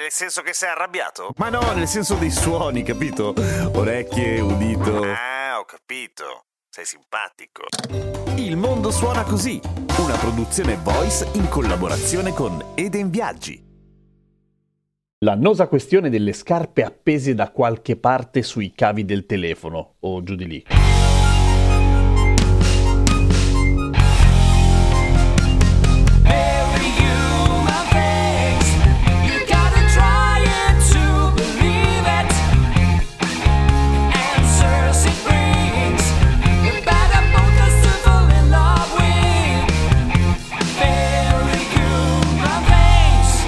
Nel senso che sei arrabbiato? Ma no, nel senso dei suoni, capito? Orecchie, udito. Ah, ho capito. Sei simpatico. Il mondo suona così, una produzione voice in collaborazione con Eden Viaggi. L'annosa questione delle scarpe appese da qualche parte sui cavi del telefono o giù di lì.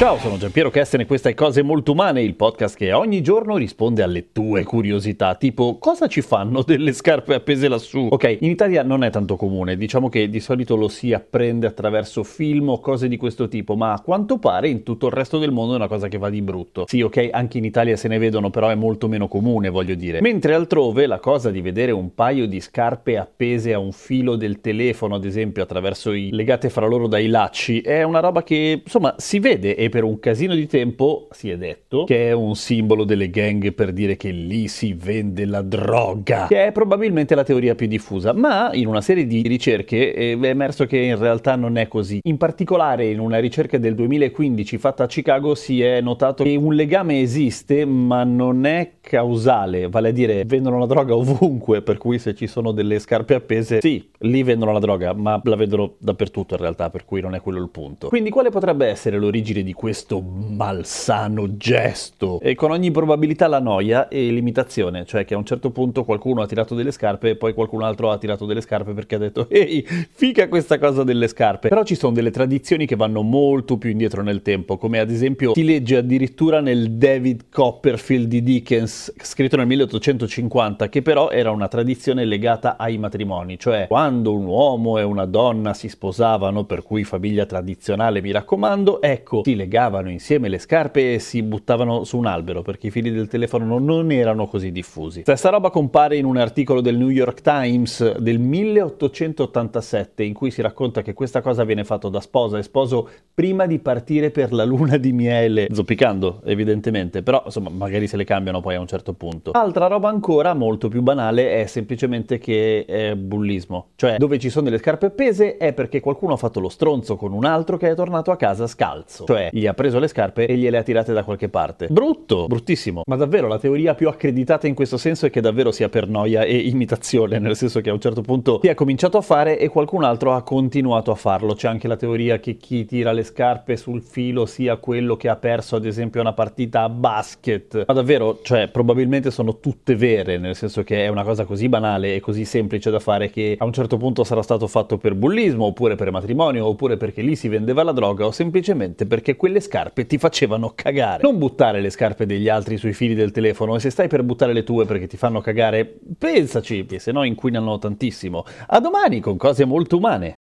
Ciao, sono Giampiero Kesten e questa è Cose Molto Umane, il podcast che ogni giorno risponde alle tue curiosità, tipo cosa ci fanno delle scarpe appese lassù? Ok, in Italia non è tanto comune, diciamo che di solito lo si apprende attraverso film o cose di questo tipo, ma a quanto pare in tutto il resto del mondo è una cosa che va di brutto. Sì, ok, anche in Italia se ne vedono, però è molto meno comune, voglio dire. Mentre altrove la cosa di vedere un paio di scarpe appese a un filo del telefono, ad esempio, attraverso i legate fra loro dai lacci, è una roba che, insomma, si vede e per un casino di tempo si è detto che è un simbolo delle gang per dire che lì si vende la droga, che è probabilmente la teoria più diffusa, ma in una serie di ricerche eh, è emerso che in realtà non è così. In particolare in una ricerca del 2015 fatta a Chicago si è notato che un legame esiste, ma non è causale, vale a dire vendono la droga ovunque, per cui se ci sono delle scarpe appese, sì, lì vendono la droga, ma la vedono dappertutto in realtà, per cui non è quello il punto. Quindi quale potrebbe essere l'origine di questo malsano gesto? E con ogni probabilità la noia e l'imitazione, cioè che a un certo punto qualcuno ha tirato delle scarpe e poi qualcun altro ha tirato delle scarpe perché ha detto ehi, figa questa cosa delle scarpe. Però ci sono delle tradizioni che vanno molto più indietro nel tempo, come ad esempio si legge addirittura nel David Copperfield di Dickens, scritto nel 1850, che però era una tradizione legata ai matrimoni, cioè quando un uomo e una donna si sposavano, per cui famiglia tradizionale mi raccomando, ecco, si legavano insieme le scarpe e si buttavano su un albero, perché i fili del telefono non erano così diffusi. Stessa roba compare in un articolo del New York Times del 1887, in cui si racconta che questa cosa viene fatta da sposa e sposo prima di partire per la luna di miele, zoppicando evidentemente, però insomma magari se le cambiano poi a un certo punto. Altra roba ancora molto più banale è semplicemente che è bullismo, cioè dove ci sono delle scarpe appese è perché qualcuno ha fatto lo stronzo con un altro che è tornato a casa scalzo, cioè gli ha preso le scarpe e gliele ha tirate da qualche parte. Brutto, bruttissimo, ma davvero la teoria più accreditata in questo senso è che davvero sia per noia e imitazione, nel senso che a un certo punto si è cominciato a fare e qualcun altro ha continuato a farlo. C'è anche la teoria che chi tira le scarpe sul filo sia quello che ha perso ad esempio una partita a basket. Ma davvero, cioè, probabilmente sono tutte vere, nel senso che è una cosa così banale e così semplice da fare che a un certo punto sarà stato fatto per bullismo, oppure per matrimonio, oppure perché lì si vendeva la droga, o semplicemente perché quelle scarpe ti facevano cagare. Non buttare le scarpe degli altri sui fili del telefono, e se stai per buttare le tue perché ti fanno cagare, pensaci, che se no inquinano tantissimo. A domani con cose molto umane.